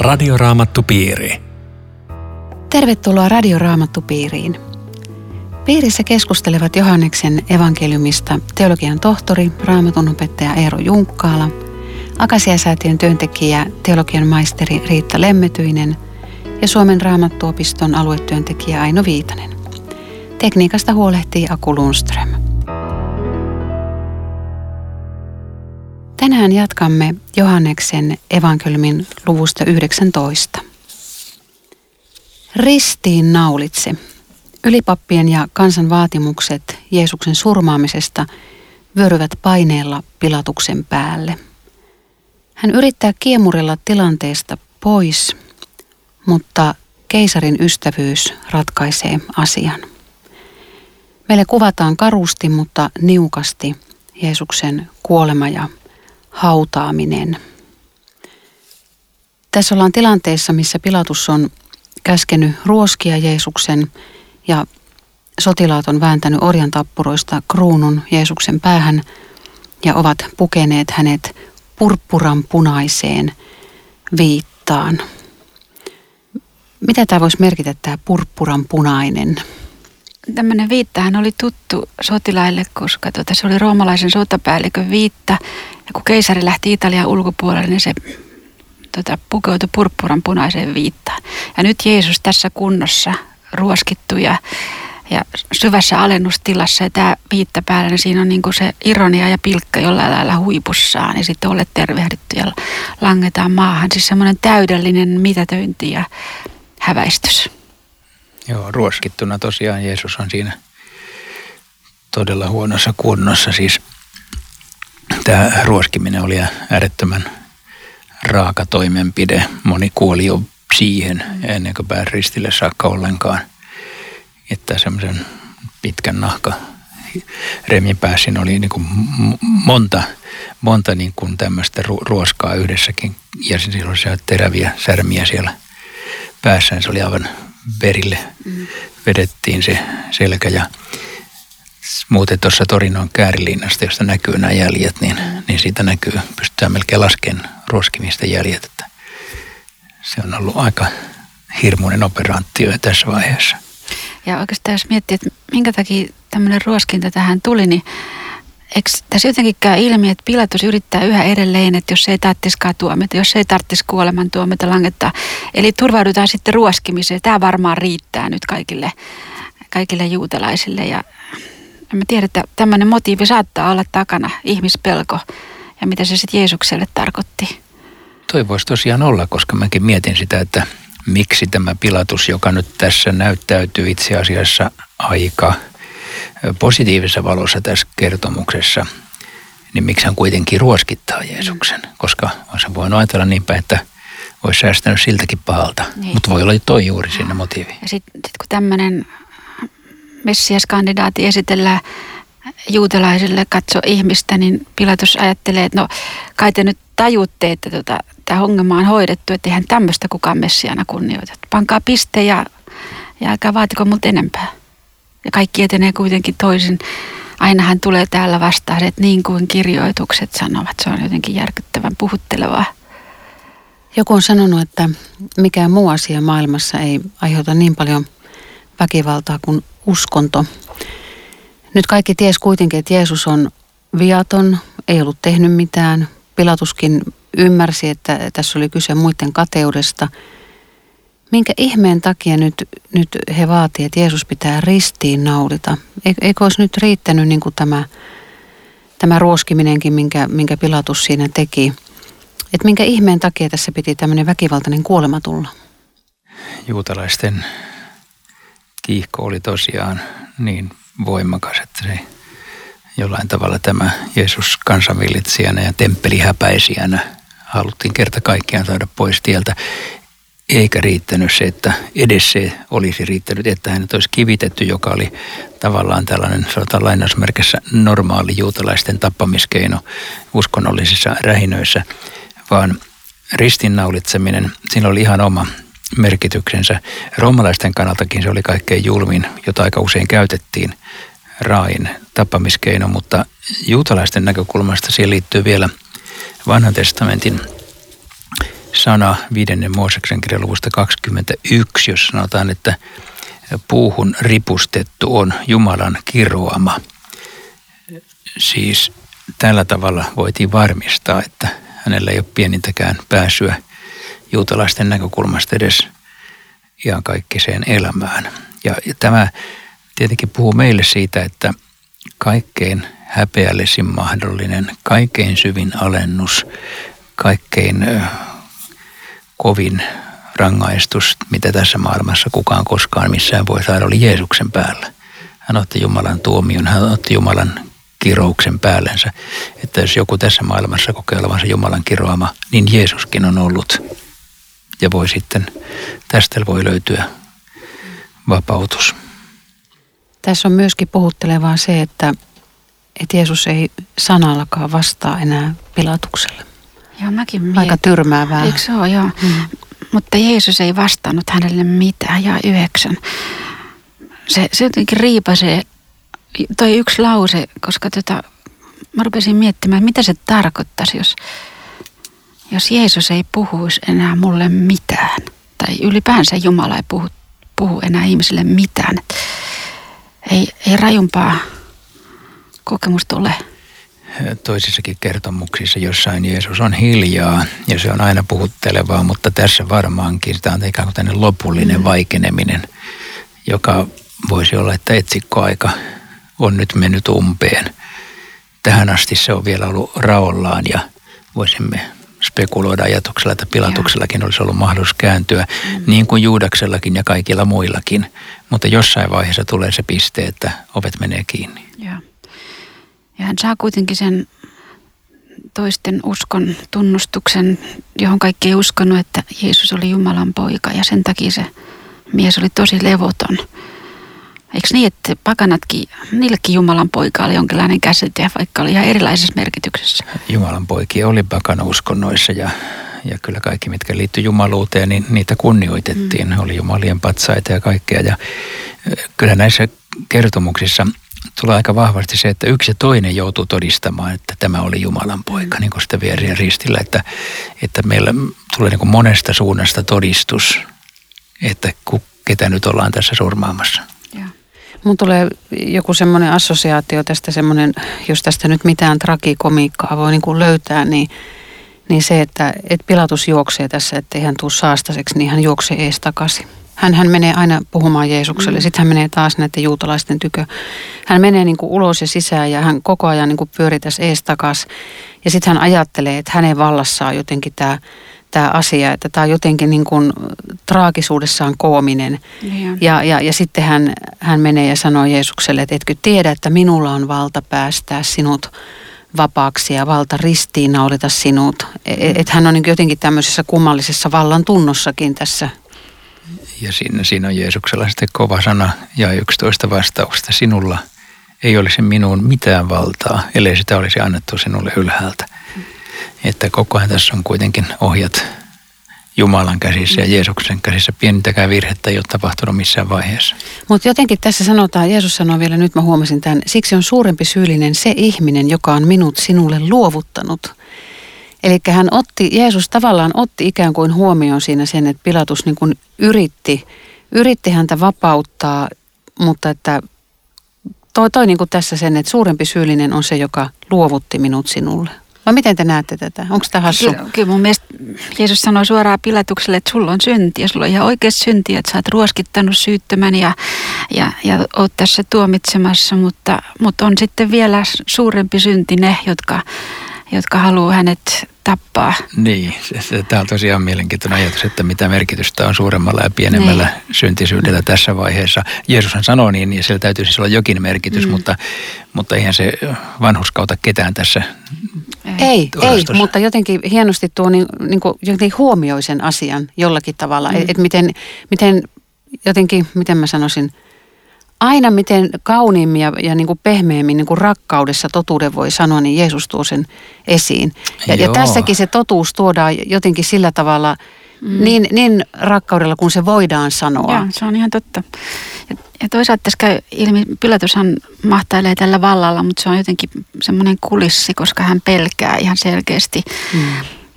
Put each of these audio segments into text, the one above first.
Radioraamattupiiri. Tervetuloa Radioraamattupiiriin. Piirissä keskustelevat Johanneksen evankeliumista teologian tohtori, raamatunopettaja Eero Junkkaala, Akasiasäätiön työntekijä, teologian maisteri Riitta Lemmetyinen ja Suomen raamattuopiston aluetyöntekijä Aino Viitanen. Tekniikasta huolehtii Aku Lundström. Tänään jatkamme Johanneksen evankeliumin luvusta 19. Ristiin naulitse. Ylipappien ja kansan vaatimukset Jeesuksen surmaamisesta vyöryvät paineella pilatuksen päälle. Hän yrittää kiemurella tilanteesta pois, mutta keisarin ystävyys ratkaisee asian. Meille kuvataan karusti, mutta niukasti Jeesuksen kuolema ja hautaaminen. Tässä ollaan tilanteessa, missä Pilatus on käskenyt ruoskia Jeesuksen ja sotilaat on vääntänyt orjan tappuroista kruunun Jeesuksen päähän ja ovat pukeneet hänet purppuran punaiseen viittaan. Mitä tämä voisi merkitä, tämä purppuran punainen? Tämmöinen viittahan oli tuttu sotilaille, koska tuota, se oli roomalaisen sotapäällikön viitta. Ja kun keisari lähti Italian ulkopuolelle, niin se tuota, pukeutui purppuran punaiseen viittaan. Ja nyt Jeesus tässä kunnossa ruoskittu ja, ja syvässä alennustilassa ja tämä viitta päällä, niin siinä on niin kuin se ironia ja pilkka jollain lailla huipussaan ja sitten olet tervehditty ja langetaan maahan. Siis semmoinen täydellinen mitätöinti ja häväistys. Joo, ruoskittuna tosiaan Jeesus on siinä todella huonossa kunnossa. Siis tämä ruoskiminen oli äärettömän raaka toimenpide. Moni kuoli jo siihen ennen kuin pääsi ristille saakka ollenkaan. Että semmoisen pitkän nahka remin päässä oli niin kuin monta, monta niin kuin tämmöistä ruoskaa yhdessäkin. Ja silloin se teräviä särmiä siellä päässä. Se oli aivan verille mm. vedettiin se selkä ja muuten tuossa Torinon käärilinnasta, josta näkyy nämä jäljet, niin, niin siitä näkyy, pystytään melkein laskemaan ruoskimista jäljet. Että se on ollut aika hirmuinen operaatio tässä vaiheessa. Ja oikeastaan jos miettii, että minkä takia tämmöinen ruoskinta tähän tuli, niin eikö tässä jotenkin käy ilmi, että Pilatus yrittää yhä edelleen, että jos ei tarvitsisikaan tuomita, jos ei tarvitsisi kuoleman tuomita langettaa. Eli turvaudutaan sitten ruoskimiseen. Tämä varmaan riittää nyt kaikille, kaikille juutalaisille. Ja mä tiedän, että tämmöinen motiivi saattaa olla takana, ihmispelko ja mitä se sitten Jeesukselle tarkoitti. Toi voisi tosiaan olla, koska mäkin mietin sitä, että miksi tämä Pilatus, joka nyt tässä näyttäytyy itse asiassa aika – positiivisessa valossa tässä kertomuksessa, niin miksi hän kuitenkin ruoskittaa Jeesuksen? Koska olisi voinut ajatella niin päin, että olisi säästänyt siltäkin pahalta. Niin. Mutta voi olla toi juuri siinä motiivi. Ja sitten sit kun tämmöinen messiaskandidaatti esitellään juutalaisille katso ihmistä, niin Pilatus ajattelee, että no kai te nyt tajutte, että tota, tämä ongelma on hoidettu, että eihän tämmöistä kukaan messiana kunnioita. Pankaa piste ja, ja älkää vaatiko multa enempää. Ja kaikki etenee kuitenkin toisin. Aina hän tulee täällä vastaan, että niin kuin kirjoitukset sanovat. Se on jotenkin järkyttävän puhuttelevaa. Joku on sanonut, että mikään muu asia maailmassa ei aiheuta niin paljon väkivaltaa kuin uskonto. Nyt kaikki ties kuitenkin, että Jeesus on viaton, ei ollut tehnyt mitään. Pilatuskin ymmärsi, että tässä oli kyse muiden kateudesta – minkä ihmeen takia nyt, nyt he vaativat, että Jeesus pitää ristiin naulita? Eikö olisi nyt riittänyt niin kuin tämä, tämä ruoskiminenkin, minkä, minkä Pilatus siinä teki? Että minkä ihmeen takia tässä piti tämmöinen väkivaltainen kuolema tulla? Juutalaisten kiihko oli tosiaan niin voimakas, että se jollain tavalla tämä Jeesus kansanvillitsijänä ja temppelihäpäisijänä haluttiin kerta kaikkiaan saada pois tieltä eikä riittänyt se, että edes se olisi riittänyt, että hänet olisi kivitetty, joka oli tavallaan tällainen, sanotaan lainausmerkissä, normaali juutalaisten tappamiskeino uskonnollisissa rähinöissä, vaan ristinnaulitseminen, siinä oli ihan oma merkityksensä. Roomalaisten kannaltakin se oli kaikkein julmin, jota aika usein käytettiin raain tappamiskeino, mutta juutalaisten näkökulmasta siihen liittyy vielä vanhan testamentin sana viidennen Mooseksen kirjan luvusta 21, jossa sanotaan, että puuhun ripustettu on Jumalan kiroama. Siis tällä tavalla voitiin varmistaa, että hänellä ei ole pienintäkään pääsyä juutalaisten näkökulmasta edes ihan kaikkiseen elämään. Ja, ja tämä tietenkin puhuu meille siitä, että kaikkein häpeällisin mahdollinen, kaikkein syvin alennus, kaikkein kovin rangaistus, mitä tässä maailmassa kukaan koskaan missään voi saada, oli Jeesuksen päällä. Hän otti Jumalan tuomion, hän otti Jumalan kirouksen päällensä. Että jos joku tässä maailmassa kokee olevansa Jumalan kiroama, niin Jeesuskin on ollut. Ja voi sitten, tästä voi löytyä vapautus. Tässä on myöskin puhuttelevaa se, että, että Jeesus ei sanallakaan vastaa enää pilatukselle. Joo, mäkin mietin. Aika tyrmäävää. Eikö se ole, joo. Mm. Mutta Jeesus ei vastannut hänelle mitään, ja yhdeksän. Se, se jotenkin riipasee, toi yksi lause, koska tota, mä rupesin miettimään, mitä se tarkoittaisi, jos, jos Jeesus ei puhuisi enää mulle mitään. Tai ylipäänsä Jumala ei puhu, puhu enää ihmisille mitään. Ei, ei rajumpaa kokemusta ole toisissakin kertomuksissa jossain Jeesus on hiljaa ja se on aina puhuttelevaa, mutta tässä varmaankin tämä on ikään kuin tänne lopullinen mm. vaikeneminen, joka voisi olla, että etsikkoaika on nyt mennyt umpeen. Tähän asti se on vielä ollut raollaan ja voisimme spekuloida ajatuksella, että Pilatuksellakin olisi ollut mahdollisuus kääntyä, mm. niin kuin Juudaksellakin ja kaikilla muillakin. Mutta jossain vaiheessa tulee se piste, että ovet menee kiinni. Ja, ja hän saa kuitenkin sen toisten uskon tunnustuksen, johon kaikki ei uskonut, että Jeesus oli Jumalan poika ja sen takia se mies oli tosi levoton. Eikö niin, että pakanatkin, niillekin Jumalan poika oli jonkinlainen käsite, vaikka oli ihan erilaisessa merkityksessä? Jumalan poikia oli pakanauskonnoissa ja, ja kyllä kaikki, mitkä liittyi jumaluuteen, niin niitä kunnioitettiin. Mm. Oli jumalien patsaita ja kaikkea. Ja kyllä näissä kertomuksissa tulee aika vahvasti se, että yksi ja toinen joutuu todistamaan, että tämä oli Jumalan poika, niin kuin sitä vierien ristillä, että, että meillä tulee niin kuin monesta suunnasta todistus, että ketä nyt ollaan tässä surmaamassa. Mun tulee joku semmoinen assosiaatio tästä semmoinen, jos tästä nyt mitään tragikomiikkaa voi niin kuin löytää, niin, niin se, että et Pilatus juoksee tässä, ettei hän tule saastaseksi, niin hän juoksee ees takaisin. Hän, hän menee aina puhumaan Jeesukselle, mm. sitten hän menee taas näiden juutalaisten tykö. Hän menee niin kuin ulos ja sisään ja hän koko ajan niin kuin pyörii tässä ees takas. Ja sitten hän ajattelee, että hänen vallassaan jotenkin tämä tämä asia, että tämä on jotenkin niin kuin traagisuudessaan koominen. Niin ja, ja, ja sitten hän, hän menee ja sanoo Jeesukselle, että etkö tiedä, että minulla on valta päästää sinut vapaaksi ja valta ristiinnaulita sinut. Että et hän on niin jotenkin tämmöisessä kummallisessa vallan tunnossakin tässä. Ja siinä, siinä on Jeesuksella sitten kova sana ja 11 vastausta. Sinulla ei olisi minuun mitään valtaa, ellei sitä olisi annettu sinulle ylhäältä. Että koko ajan tässä on kuitenkin ohjat Jumalan käsissä ja Jeesuksen käsissä. Pienintäkään virhettä ei ole tapahtunut missään vaiheessa. Mutta jotenkin tässä sanotaan, Jeesus sanoo vielä, nyt mä huomasin tämän, siksi on suurempi syyllinen se ihminen, joka on minut sinulle luovuttanut. Eli hän otti, Jeesus tavallaan otti ikään kuin huomioon siinä sen, että Pilatus niin kuin yritti, yritti häntä vapauttaa, mutta että toi, toi niin kuin tässä sen, että suurempi syyllinen on se, joka luovutti minut sinulle. Vai miten te näette tätä? Onko tämä hassu? Kyllä, kyllä mun mielestä Jeesus sanoi suoraan Pilatukselle, että sulla on synti ja sulla on ihan oikeasti synti, että sä oot ruoskittanut syyttömän ja, ja, ja oot tässä tuomitsemassa, mutta, mutta on sitten vielä suurempi synti ne, jotka, jotka haluaa hänet tappaa. Niin, tämä on tosiaan mielenkiintoinen ajatus, että mitä merkitystä on suuremmalla ja pienemmällä niin. syntisyydellä tässä vaiheessa. Jeesushan sanoo niin, ja sillä täytyy siis olla jokin merkitys, mm. mutta, mutta eihän se vanhuskauta ketään tässä ei, ei, mutta jotenkin hienosti tuo niin, niin kuin, jotenkin huomioi sen asian jollakin tavalla. Mm. Että et miten, miten jotenkin, miten mä sanoisin, aina miten kauniimmin ja, ja niin kuin pehmeämmin niin kuin rakkaudessa totuuden voi sanoa, niin Jeesus tuo sen esiin. Ja, ja tässäkin se totuus tuodaan jotenkin sillä tavalla mm. niin, niin rakkaudella kuin se voidaan sanoa. Joo, se on ihan totta. Ja, ja toisaalta tässä käy ilmi, Pilatushan mahtailee tällä vallalla, mutta se on jotenkin semmoinen kulissi, koska hän pelkää ihan selkeästi. Mm.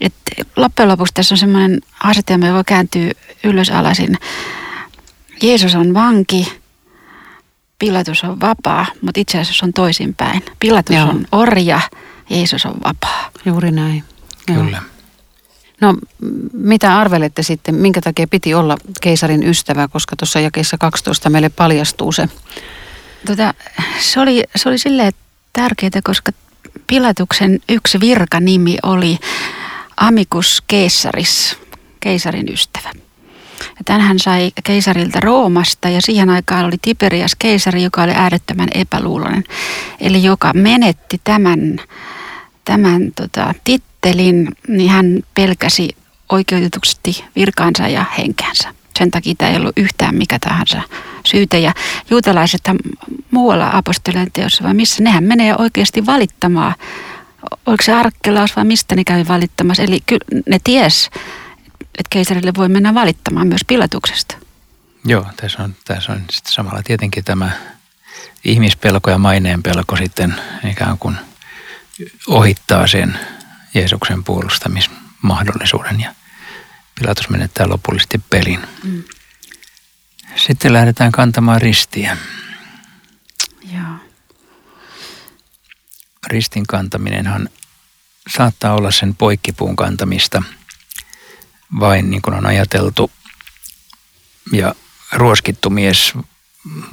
Et loppujen lopuksi tässä on semmoinen asetelma, joka kääntyy ylös alasin. Jeesus on vanki, Pilatus on vapaa, mutta itse asiassa on toisinpäin. Pilatus Joo. on orja, Jeesus on vapaa. Juuri näin. Joo. Kyllä. No mitä arvelette sitten, minkä takia piti olla keisarin ystävä, koska tuossa jakeessa 12 meille paljastuu se? Tota, se, oli, se oli silleen tärkeää, koska Pilatuksen yksi virkanimi oli Amicus Keisaris, keisarin ystävä. Ja tämän hän sai keisarilta Roomasta ja siihen aikaan oli Tiberias keisari, joka oli äärettömän epäluuloinen. Eli joka menetti tämän, tämän tota, tittelin, niin hän pelkäsi oikeutetusti virkaansa ja henkeänsä. Sen takia tämä ei ollut yhtään mikä tahansa syytä. Ja juutalaiset muualla apostolien teossa, vai missä nehän menee oikeasti valittamaan. Oliko se arkkelaus vai mistä ne kävi valittamassa? Eli kyllä ne ties, että keisarille voi mennä valittamaan myös pilatuksesta. Joo, tässä on, tässä on sitten samalla tietenkin tämä ihmispelko ja maineen pelko sitten ikään kuin ohittaa sen Jeesuksen puolustamismahdollisuuden ja Pilatus menettää lopullisesti pelin. Mm. Sitten lähdetään kantamaan ristiä. Joo. Ristin kantaminenhan saattaa olla sen poikkipuun kantamista vain niin kuin on ajateltu. Ja ruoskittu mies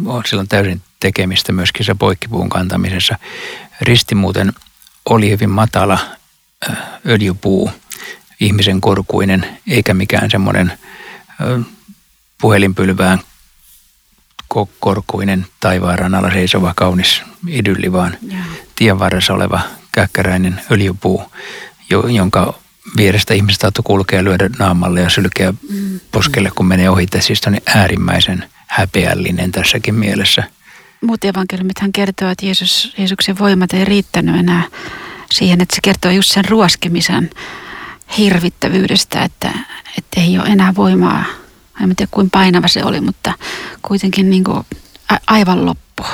on silloin täysin tekemistä myöskin se poikkipuun kantamisessa. Risti muuten oli hyvin matala öljypuu, ihmisen korkuinen, eikä mikään semmoinen puhelinpylvään korkuinen taivaan alla seisova kaunis idylli, vaan yeah. tien varressa oleva käkkäräinen öljypuu, jonka vierestä ihmiset saattoi kulkea ja lyödä naamalle ja sylkeä mm. poskelle, kun menee ohi. Siis on äärimmäisen häpeällinen tässäkin mielessä. Muut evankeliumithan kertoo, että Jeesus, Jeesuksen voimat ei riittänyt enää siihen, että se kertoo just sen ruoskimisen hirvittävyydestä, että, että ei ole enää voimaa en tiedä kuinka painava se oli, mutta kuitenkin niin kuin aivan loppu.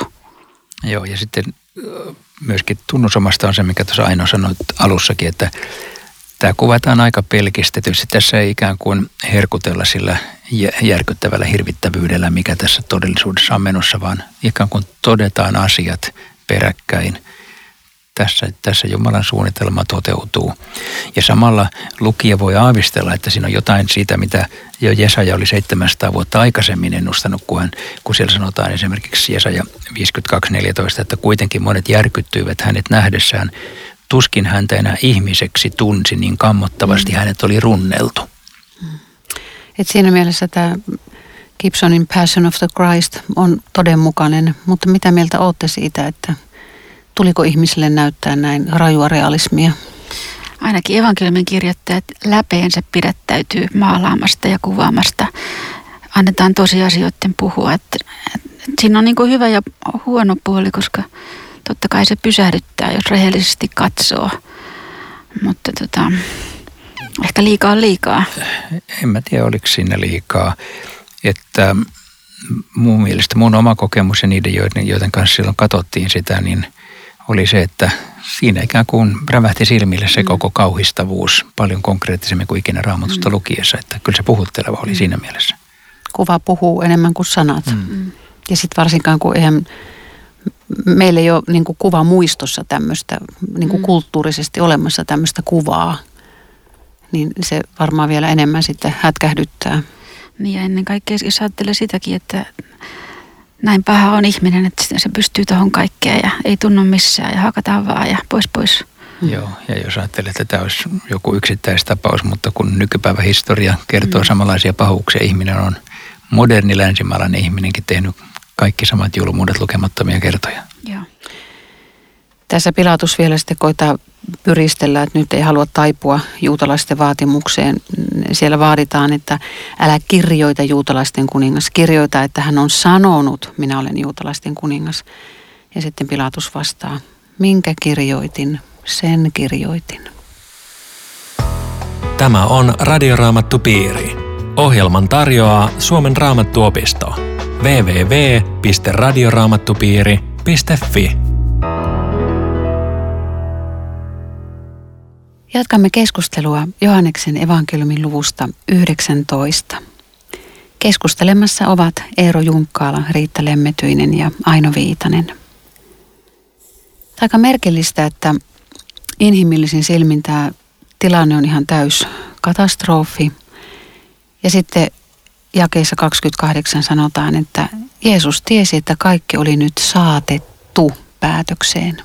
Joo, ja sitten myöskin tunnusomasta on se, mikä tuossa Aino sanoi alussakin, että tämä kuvataan aika pelkistetysti. Tässä ei ikään kuin herkutella sillä järkyttävällä hirvittävyydellä, mikä tässä todellisuudessa on menossa, vaan ikään kuin todetaan asiat peräkkäin tässä, tässä Jumalan suunnitelma toteutuu. Ja samalla lukija voi aavistella, että siinä on jotain siitä, mitä jo Jesaja oli 700 vuotta aikaisemmin ennustanut, kun, hän, kun siellä sanotaan esimerkiksi Jesaja 52.14, että kuitenkin monet järkyttyivät hänet nähdessään, tuskin häntä enää ihmiseksi tunsi, niin kammottavasti mm. hänet oli runneltu. Et siinä mielessä tämä Gibsonin Passion of the Christ on todenmukainen, mutta mitä mieltä olette siitä, että – Tuliko ihmisille näyttää näin rajua realismia? Ainakin evankeliumin kirjoittajat läpeensä pidättäytyy maalaamasta ja kuvaamasta. Annetaan tosiasioiden puhua. Että, että siinä on niin kuin hyvä ja huono puoli, koska totta kai se pysähdyttää, jos rehellisesti katsoo. Mutta tota, ehkä liikaa on liikaa. En mä tiedä, oliko siinä liikaa. Että mun mielestä mun oma kokemus ja niiden, joiden, joiden kanssa silloin katsottiin sitä, niin – oli se, että siinä ikään kuin rävähti silmille se mm. koko kauhistavuus paljon konkreettisemmin kuin ikinä raamatusta mm. lukiessa. Että kyllä se puhutteleva oli mm. siinä mielessä. Kuva puhuu enemmän kuin sanat. Mm. Ja sitten varsinkaan kun eihän meillä ei ole niin kuin kuva muistossa tämmöistä, niin kuin mm. kulttuurisesti olemassa tämmöistä kuvaa, niin se varmaan vielä enemmän sitten hätkähdyttää. Niin ja ennen kaikkea jos ajattelee sitäkin, että näin paha on ihminen, että se pystyy tuohon kaikkeen ja ei tunnu missään ja hakataan vaan ja pois pois. Mm. Joo, ja jos ajattelee, että tämä olisi joku yksittäistapaus, mutta kun nykypäivä historia kertoo mm. samanlaisia pahuuksia, ihminen on moderni länsimaalainen ihminenkin tehnyt kaikki samat julmuudet lukemattomia kertoja. Joo. Tässä Pilatus vielä sitten koittaa pyristellä, että nyt ei halua taipua juutalaisten vaatimukseen. Siellä vaaditaan, että älä kirjoita juutalaisten kuningas. Kirjoita, että hän on sanonut, minä olen juutalaisten kuningas. Ja sitten Pilatus vastaa, minkä kirjoitin, sen kirjoitin. Tämä on Radioraamattu Piiri. Ohjelman tarjoaa Suomen raamattuopisto. www.radioraamattupiiri.fi Jatkamme keskustelua Johanneksen evankeliumin luvusta 19. Keskustelemassa ovat Eero Junkkaala, Riitta Lemmetyinen ja Aino Viitanen. Aika merkillistä, että inhimillisin silmin tämä tilanne on ihan täys katastrofi. Ja sitten jakeessa 28 sanotaan, että Jeesus tiesi, että kaikki oli nyt saatettu päätökseen.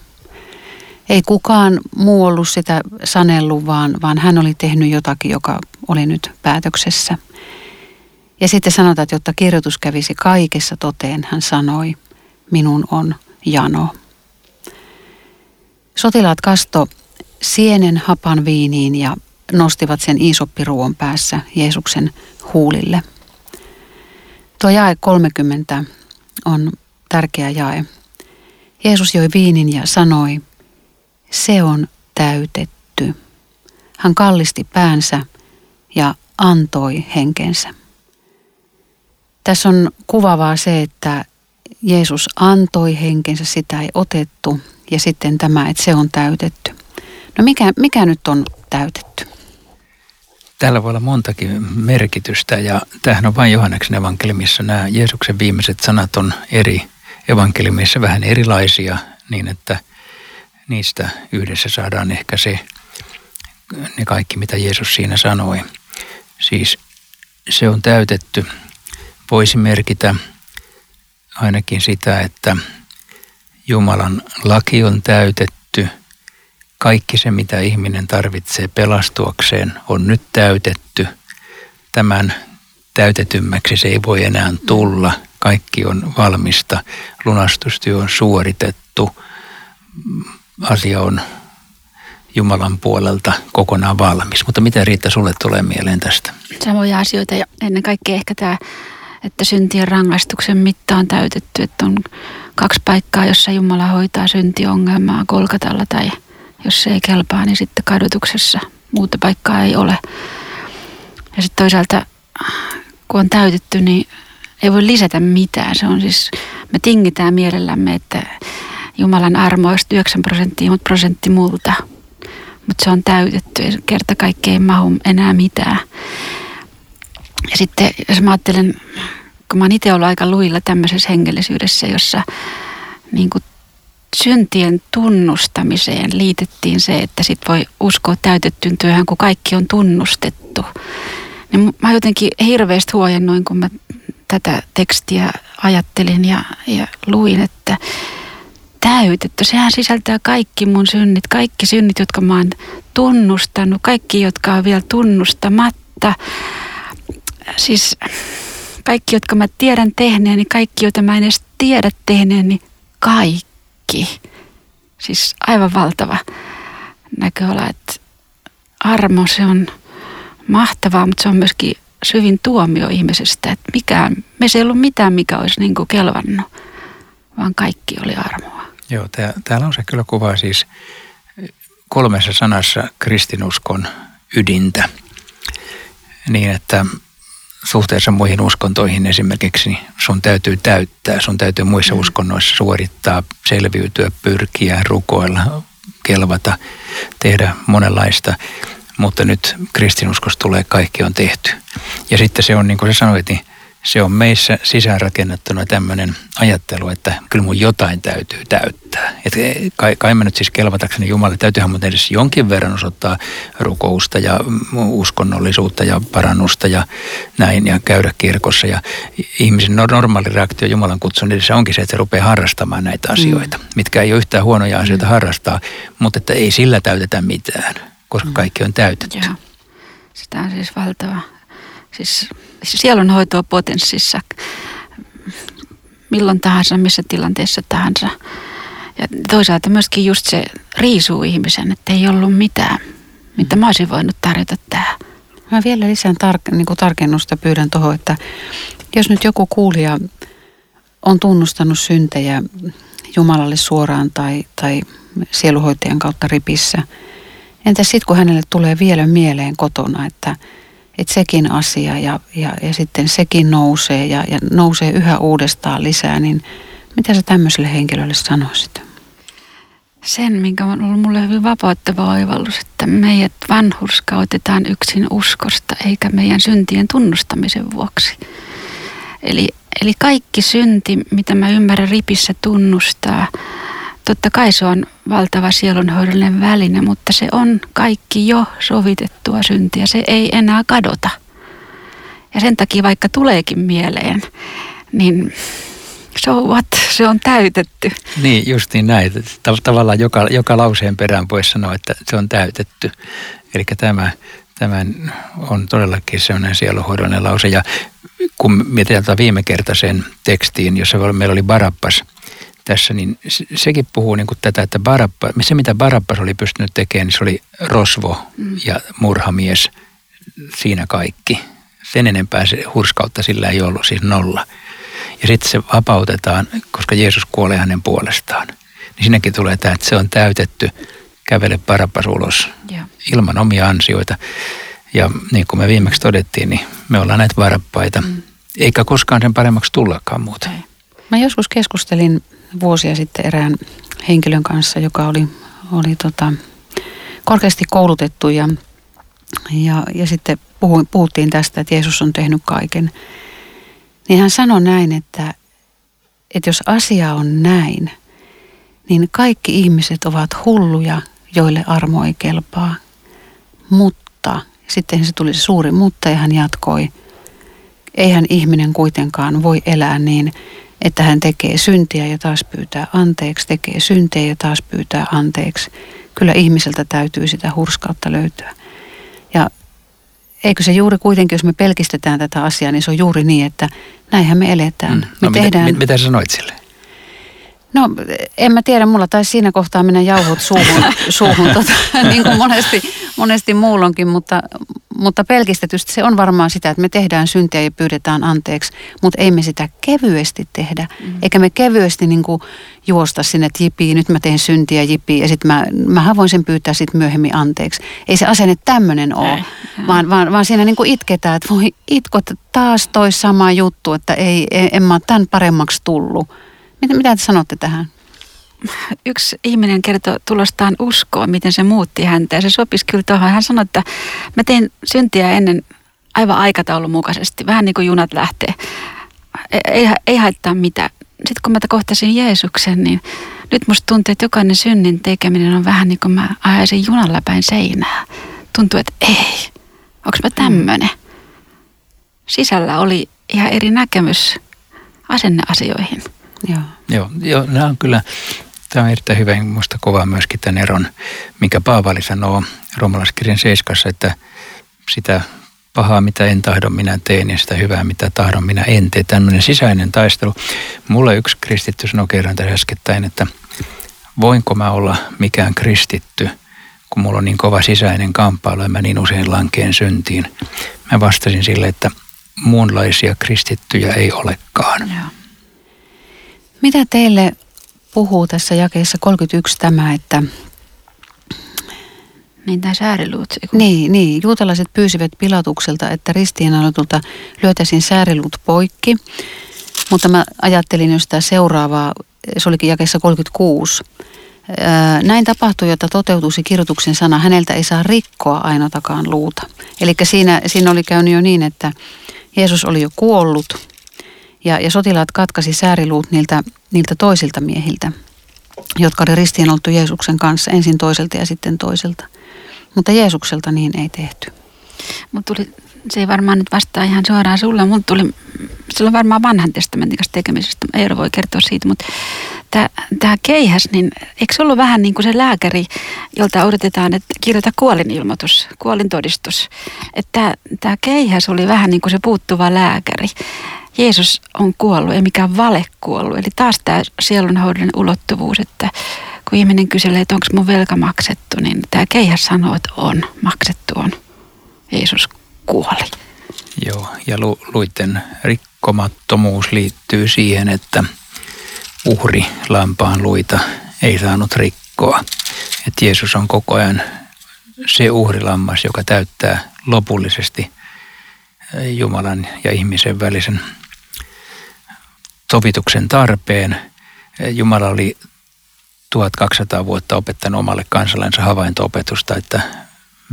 Ei kukaan muu ollut sitä sanellut, vaan, vaan hän oli tehnyt jotakin, joka oli nyt päätöksessä. Ja sitten sanotaan, että jotta kirjoitus kävisi kaikessa toteen, hän sanoi, minun on jano. Sotilaat kasto sienen hapan viiniin ja nostivat sen iisoppiruon päässä Jeesuksen huulille. Tuo jae 30 on tärkeä jae. Jeesus joi viinin ja sanoi, se on täytetty. Hän kallisti päänsä ja antoi henkensä. Tässä on kuvavaa se, että Jeesus antoi henkensä, sitä ei otettu ja sitten tämä, että se on täytetty. No mikä, mikä nyt on täytetty? Täällä voi olla montakin merkitystä ja tämähän on vain Johanneksen evankeliumissa. Nämä Jeesuksen viimeiset sanat on eri evankeliumissa vähän erilaisia niin, että niistä yhdessä saadaan ehkä se, ne kaikki mitä Jeesus siinä sanoi. Siis se on täytetty. Voisi merkitä ainakin sitä, että Jumalan laki on täytetty – kaikki se, mitä ihminen tarvitsee pelastuakseen, on nyt täytetty. Tämän täytetymmäksi se ei voi enää tulla. Kaikki on valmista. Lunastustyö on suoritettu. Asia on Jumalan puolelta kokonaan valmis. Mutta mitä Riitta sulle tulee mieleen tästä? Samoja asioita ja ennen kaikkea ehkä tämä, että syntien rangaistuksen mitta on täytetty. Että on kaksi paikkaa, jossa Jumala hoitaa syntiongelmaa Kolkatalla tai – jos se ei kelpaa, niin sitten kadotuksessa muuta paikkaa ei ole. Ja sitten toisaalta, kun on täytetty, niin ei voi lisätä mitään. Se on siis, me tingitään mielellämme, että Jumalan armo olisi 9 prosenttia, mutta prosentti multa. Mutta se on täytetty ja kerta kaikkea ei mahu enää mitään. Ja sitten jos mä ajattelen, kun mä oon itse ollut aika luilla tämmöisessä hengellisyydessä, jossa niin kuin syntien tunnustamiseen liitettiin se, että sit voi uskoa täytettyyn työhön, kun kaikki on tunnustettu. Niin mä jotenkin hirveästi huojennoin, kun mä tätä tekstiä ajattelin ja, ja luin, että täytetty, sehän sisältää kaikki mun synnit, kaikki synnit, jotka mä oon tunnustanut, kaikki, jotka on vielä tunnustamatta. Siis kaikki, jotka mä tiedän tehneeni, kaikki, joita mä en edes tiedä tehneeni, kaikki kaikki. Siis aivan valtava näköala, että armo se on mahtavaa, mutta se on myöskin syvin tuomio ihmisestä, että mikään, me ei ollut mitään, mikä olisi niin kuin kelvannut, vaan kaikki oli armoa. Joo, täällä on se kyllä kuvaa siis kolmessa sanassa kristinuskon ydintä. Niin, että suhteessa muihin uskontoihin esimerkiksi niin sun täytyy täyttää, sun täytyy muissa mm. uskonnoissa suorittaa, selviytyä, pyrkiä, rukoilla, kelvata, tehdä monenlaista. Mutta nyt kristinuskossa tulee kaikki on tehty. Ja sitten se on, niin kuin sä sanoit, niin se on meissä sisäänrakennettuna tämmöinen ajattelu, että kyllä mun jotain täytyy täyttää. Et kai, kai mä nyt siis kelvatakseni Jumalalle, täytyyhän mun edes jonkin verran osoittaa rukousta ja uskonnollisuutta ja parannusta ja näin ja käydä kirkossa. Ja ihmisen normaali reaktio Jumalan kutsun edessä onkin se, että se rupeaa harrastamaan näitä mm. asioita, mm. mitkä ei ole yhtään huonoja asioita mm. harrastaa, mutta että ei sillä täytetä mitään, koska mm. kaikki on täytetty. Joo. Sitä on siis valtava siis sielunhoitoa potenssissa milloin tahansa, missä tilanteessa tahansa. Ja toisaalta myöskin just se riisuu ihmisen, että ei ollut mitään, mitä mä olisin voinut tarjota tähän. Mä vielä lisään tar- niin kuin tarkennusta pyydän tuohon, että jos nyt joku kuulija on tunnustanut syntejä Jumalalle suoraan tai, tai sieluhoitajan kautta ripissä, entä sitten kun hänelle tulee vielä mieleen kotona, että – että sekin asia ja, ja, ja sitten sekin nousee ja, ja nousee yhä uudestaan lisää, niin mitä sä tämmöiselle henkilölle sanoisit? sen, minkä on ollut mulle hyvin vapauttava oivallus, että meidät vanhurskautetaan yksin uskosta, eikä meidän syntien tunnustamisen vuoksi. Eli, eli kaikki synti, mitä mä ymmärrän ripissä tunnustaa, totta kai se on valtava sielunhoidollinen väline, mutta se on kaikki jo sovitettua syntiä. Se ei enää kadota. Ja sen takia vaikka tuleekin mieleen, niin so what, se on täytetty. Niin, justiin näin. Tavallaan joka, joka lauseen perään voisi sanoa, että se on täytetty. Eli tämä, tämä on todellakin sellainen sieluhoidollinen lause. Ja kun mietitään viime kertaisen tekstiin, jossa meillä oli Barabas tässä, niin sekin puhuu niin kuin tätä, että Barabba, se mitä Barabas oli pystynyt tekemään, niin se oli rosvo mm. ja murhamies. Siinä kaikki. Sen enempää se hurskautta sillä ei ollut, siis nolla ja sitten se vapautetaan, koska Jeesus kuolee hänen puolestaan. Niin sinnekin tulee tämä, että se on täytetty, kävele parapas ulos ja. ilman omia ansioita. Ja niin kuin me viimeksi todettiin, niin me ollaan näitä varappaita, mm. eikä koskaan sen paremmaksi tullakaan muuta. Ei. Mä joskus keskustelin vuosia sitten erään henkilön kanssa, joka oli, oli tota, korkeasti koulutettu ja, ja, ja sitten puhuttiin tästä, että Jeesus on tehnyt kaiken – niin hän sanoi näin, että, että jos asia on näin, niin kaikki ihmiset ovat hulluja, joille armo ei kelpaa. Mutta, sitten se tuli se suuri mutta ja hän jatkoi, eihän ihminen kuitenkaan voi elää niin, että hän tekee syntiä ja taas pyytää anteeksi, tekee syntejä ja taas pyytää anteeksi. Kyllä ihmiseltä täytyy sitä hurskautta löytyä. Ja eikö se juuri kuitenkin, jos me pelkistetään tätä asiaa, niin se on juuri niin, että näinhän me eletään. Mm. Me no, tehdään... mitä, mitä sanoit sille? No en mä tiedä, mulla taisi siinä kohtaa mennä jauhot suuhun, suuhun tota, niin kuin monesti, monesti muulonkin, mutta, mutta pelkistetysti se on varmaan sitä, että me tehdään syntiä ja pyydetään anteeksi, mutta ei me sitä kevyesti tehdä. Mm. Eikä me kevyesti niin kuin juosta sinne, että jipii, nyt mä teen syntiä jipii ja sitten mä, mähän voin sen pyytää sitten myöhemmin anteeksi. Ei se asenne tämmöinen ole, vaan, vaan, vaan siinä niin kuin itketään, että voi itkot taas toi sama juttu, että ei, en mä ole tämän paremmaksi tullut mitä, mitä te sanotte tähän? Yksi ihminen kertoi tulostaan uskoa, miten se muutti häntä. Ja se sopisi kyllä tuohon. Hän sanoi, että mä tein syntiä ennen aivan aikataulun mukaisesti. Vähän niin kuin junat lähtee. Ei, ei, ei haittaa mitään. Sitten kun mä kohtasin Jeesuksen, niin nyt musta tuntuu, että jokainen synnin tekeminen on vähän niin kuin mä ajaisin junalla päin seinää. Tuntuu, että ei, onko mä tämmönen? Sisällä oli ihan eri näkemys asenneasioihin. Joo. Joo, joo nämä on kyllä, tämä on erittäin hyvä, minusta kova myöskin tämän eron, mikä Paavali sanoo roomalaiskirjan seiskassa, että sitä pahaa, mitä en tahdo, minä teen, ja sitä hyvää, mitä tahdon, minä en tee. Tämmöinen sisäinen taistelu. Mulle yksi kristitty sanoi kerran tässä äskettäin, että voinko mä olla mikään kristitty, kun mulla on niin kova sisäinen kamppailu ja mä niin usein lankeen syntiin. Mä vastasin sille, että muunlaisia kristittyjä ei olekaan. Joo. Mitä teille puhuu tässä jakeessa 31 tämä, että... Niin tämä sääriluut. Niin, niin, juutalaiset pyysivät Pilatukselta, että ristiinnaulitulta lyötäisiin sääriluut poikki. Mutta mä ajattelin jo sitä seuraavaa, se olikin jakeessa 36. Näin tapahtui, jotta toteutuisi kirjoituksen sana, häneltä ei saa rikkoa ainoatakaan luuta. Eli siinä, siinä oli käynyt jo niin, että Jeesus oli jo kuollut ja, ja sotilaat katkasi sääriluut niiltä, niiltä toisilta miehiltä, jotka oli ristiin oltu Jeesuksen kanssa ensin toiselta ja sitten toiselta. Mutta Jeesukselta niin ei tehty. Mut tuli, se ei varmaan nyt vastaa ihan suoraan sulle. Mulla tuli, se on varmaan vanhan testamentin kanssa tekemisestä. Eero voi kertoa siitä, mutta tämä keihäs, niin eikö se ollut vähän niin kuin se lääkäri, jolta odotetaan, että kirjoita kuolinilmoitus, kuolintodistus. Että tämä keihäs oli vähän niin kuin se puuttuva lääkäri. Jeesus on kuollut, ei mikään vale kuollut. Eli taas tämä sielunhoidon ulottuvuus, että kun ihminen kyselee, että onko mun velka maksettu, niin tämä keihäs sanoo, että on, maksettu on. Jeesus kuoli. Joo, ja lu, luitten rikkomattomuus liittyy siihen, että uhri lampaan luita ei saanut rikkoa. Että Jeesus on koko ajan se uhrilammas, joka täyttää lopullisesti Jumalan ja ihmisen välisen sovituksen tarpeen. Jumala oli 1200 vuotta opettanut omalle kansallensa havaintoopetusta, että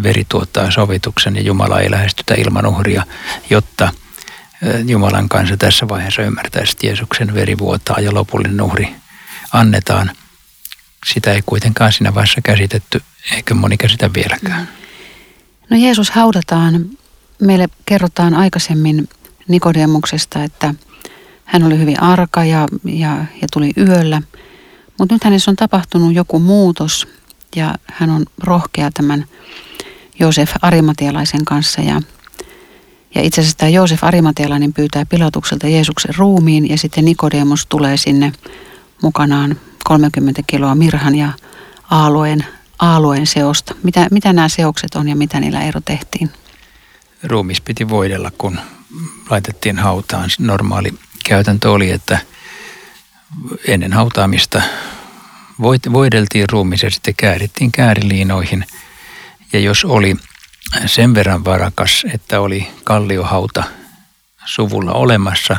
veri tuottaa sovituksen ja Jumala ei lähestytä ilman uhria, jotta Jumalan kanssa tässä vaiheessa ymmärtäisi, että Jeesuksen veri vuotaa ja lopullinen uhri annetaan. Sitä ei kuitenkaan siinä vaiheessa käsitetty, eikä moni käsitä vieläkään. No Jeesus haudataan. Meille kerrotaan aikaisemmin Nikodemuksesta, että hän oli hyvin arka ja, ja, ja tuli yöllä. Mutta nyt hänessä on tapahtunut joku muutos ja hän on rohkea tämän Joosef Arimatialaisen kanssa ja ja itse asiassa tämä Joosef Arimatialainen pyytää Pilatukselta Jeesuksen ruumiin ja sitten Nikodemus tulee sinne mukanaan 30 kiloa mirhan ja aalueen, aalueen seosta. Mitä, mitä nämä seokset on ja mitä niillä ero tehtiin? Ruumis piti voidella, kun laitettiin hautaan. Normaali käytäntö oli, että ennen hautaamista voideltiin ruumis ja sitten käärittiin kääriliinoihin. Ja jos oli sen verran varakas, että oli kalliohauta suvulla olemassa,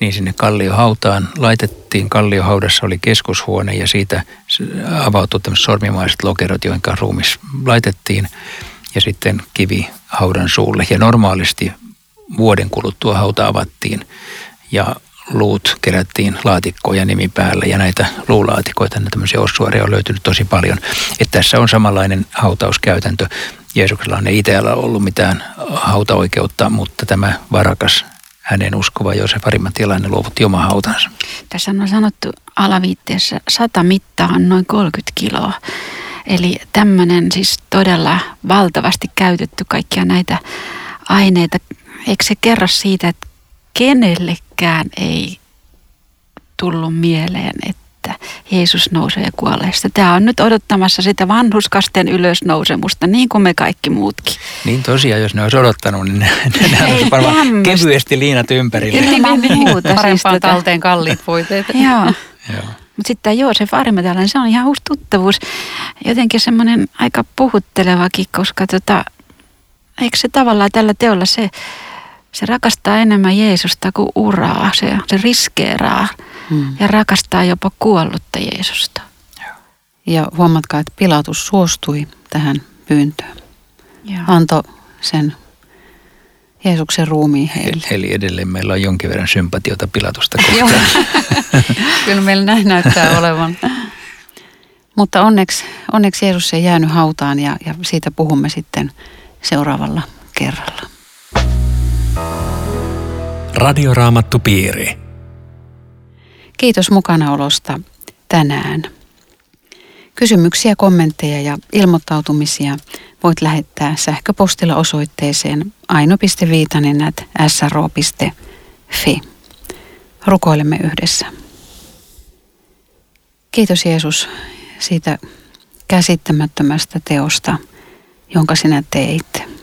niin sinne kalliohautaan laitettiin, kalliohaudassa oli keskushuone ja siitä avautui tämmöiset sormimaiset lokerot, joiden ruumis laitettiin ja sitten kivi haudan suulle. Ja normaalisti vuoden kuluttua hauta avattiin ja luut kerättiin laatikkoon ja nimi päällä ja näitä luulaatikoita, tämmöisiä ossuareja on löytynyt tosi paljon. Että tässä on samanlainen hautauskäytäntö. Jeesuksella ei itsellä ollut mitään hautaoikeutta, mutta tämä varakas hänen uskova Joosef Arimatialainen luovutti oma hautansa. Tässä on sanottu alaviitteessä 100 mittaa on noin 30 kiloa. Eli tämmöinen siis todella valtavasti käytetty kaikkia näitä aineita. Eikö se kerro siitä, että kenellekään ei tullut mieleen, että Jeesus nousee kuolleesta. Tämä on nyt odottamassa sitä vanhuskasten ylösnousemusta, niin kuin me kaikki muutkin. Niin tosiaan, jos ne olisi odottanut, niin ne, ne olisi varmaan kevyesti liinat ympärille. Ilman muuta. Parempaan siis tota- talteen kalliit voiteet. Joo. Joo. Mutta sitten tämä Joosef Arimatalainen, se on ihan uusi tuttavuus. Jotenkin semmoinen aika puhuttelevakin, koska tota, eikö se tavallaan tällä teolla se se rakastaa enemmän Jeesusta kuin uraa. Se, se riskeeraa hmm. ja rakastaa jopa kuollutta Jeesusta. Ja huomatkaa, että Pilatus suostui tähän pyyntöön. Joo. Anto sen Jeesuksen ruumiin heille. Eli edelleen meillä on jonkin verran sympatiota Pilatusta kohtaan. Kyllä meillä näin näyttää olevan. Mutta onneksi, onneksi Jeesus ei jäänyt hautaan ja, ja siitä puhumme sitten seuraavalla kerralla. Radioraamattupiiri. Kiitos mukanaolosta tänään. Kysymyksiä, kommentteja ja ilmoittautumisia voit lähettää sähköpostilla osoitteeseen aino.viitanen sro.fi. Rukoilemme yhdessä. Kiitos Jeesus siitä käsittämättömästä teosta, jonka sinä teit.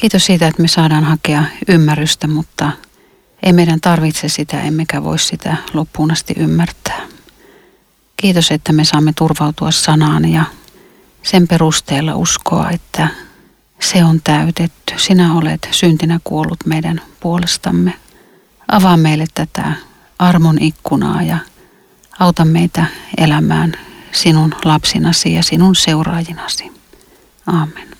Kiitos siitä, että me saadaan hakea ymmärrystä, mutta ei meidän tarvitse sitä, emmekä voi sitä loppuun asti ymmärtää. Kiitos, että me saamme turvautua sanaan ja sen perusteella uskoa, että se on täytetty. Sinä olet syntinä kuollut meidän puolestamme. Avaa meille tätä armon ikkunaa ja auta meitä elämään sinun lapsinasi ja sinun seuraajinasi. Aamen.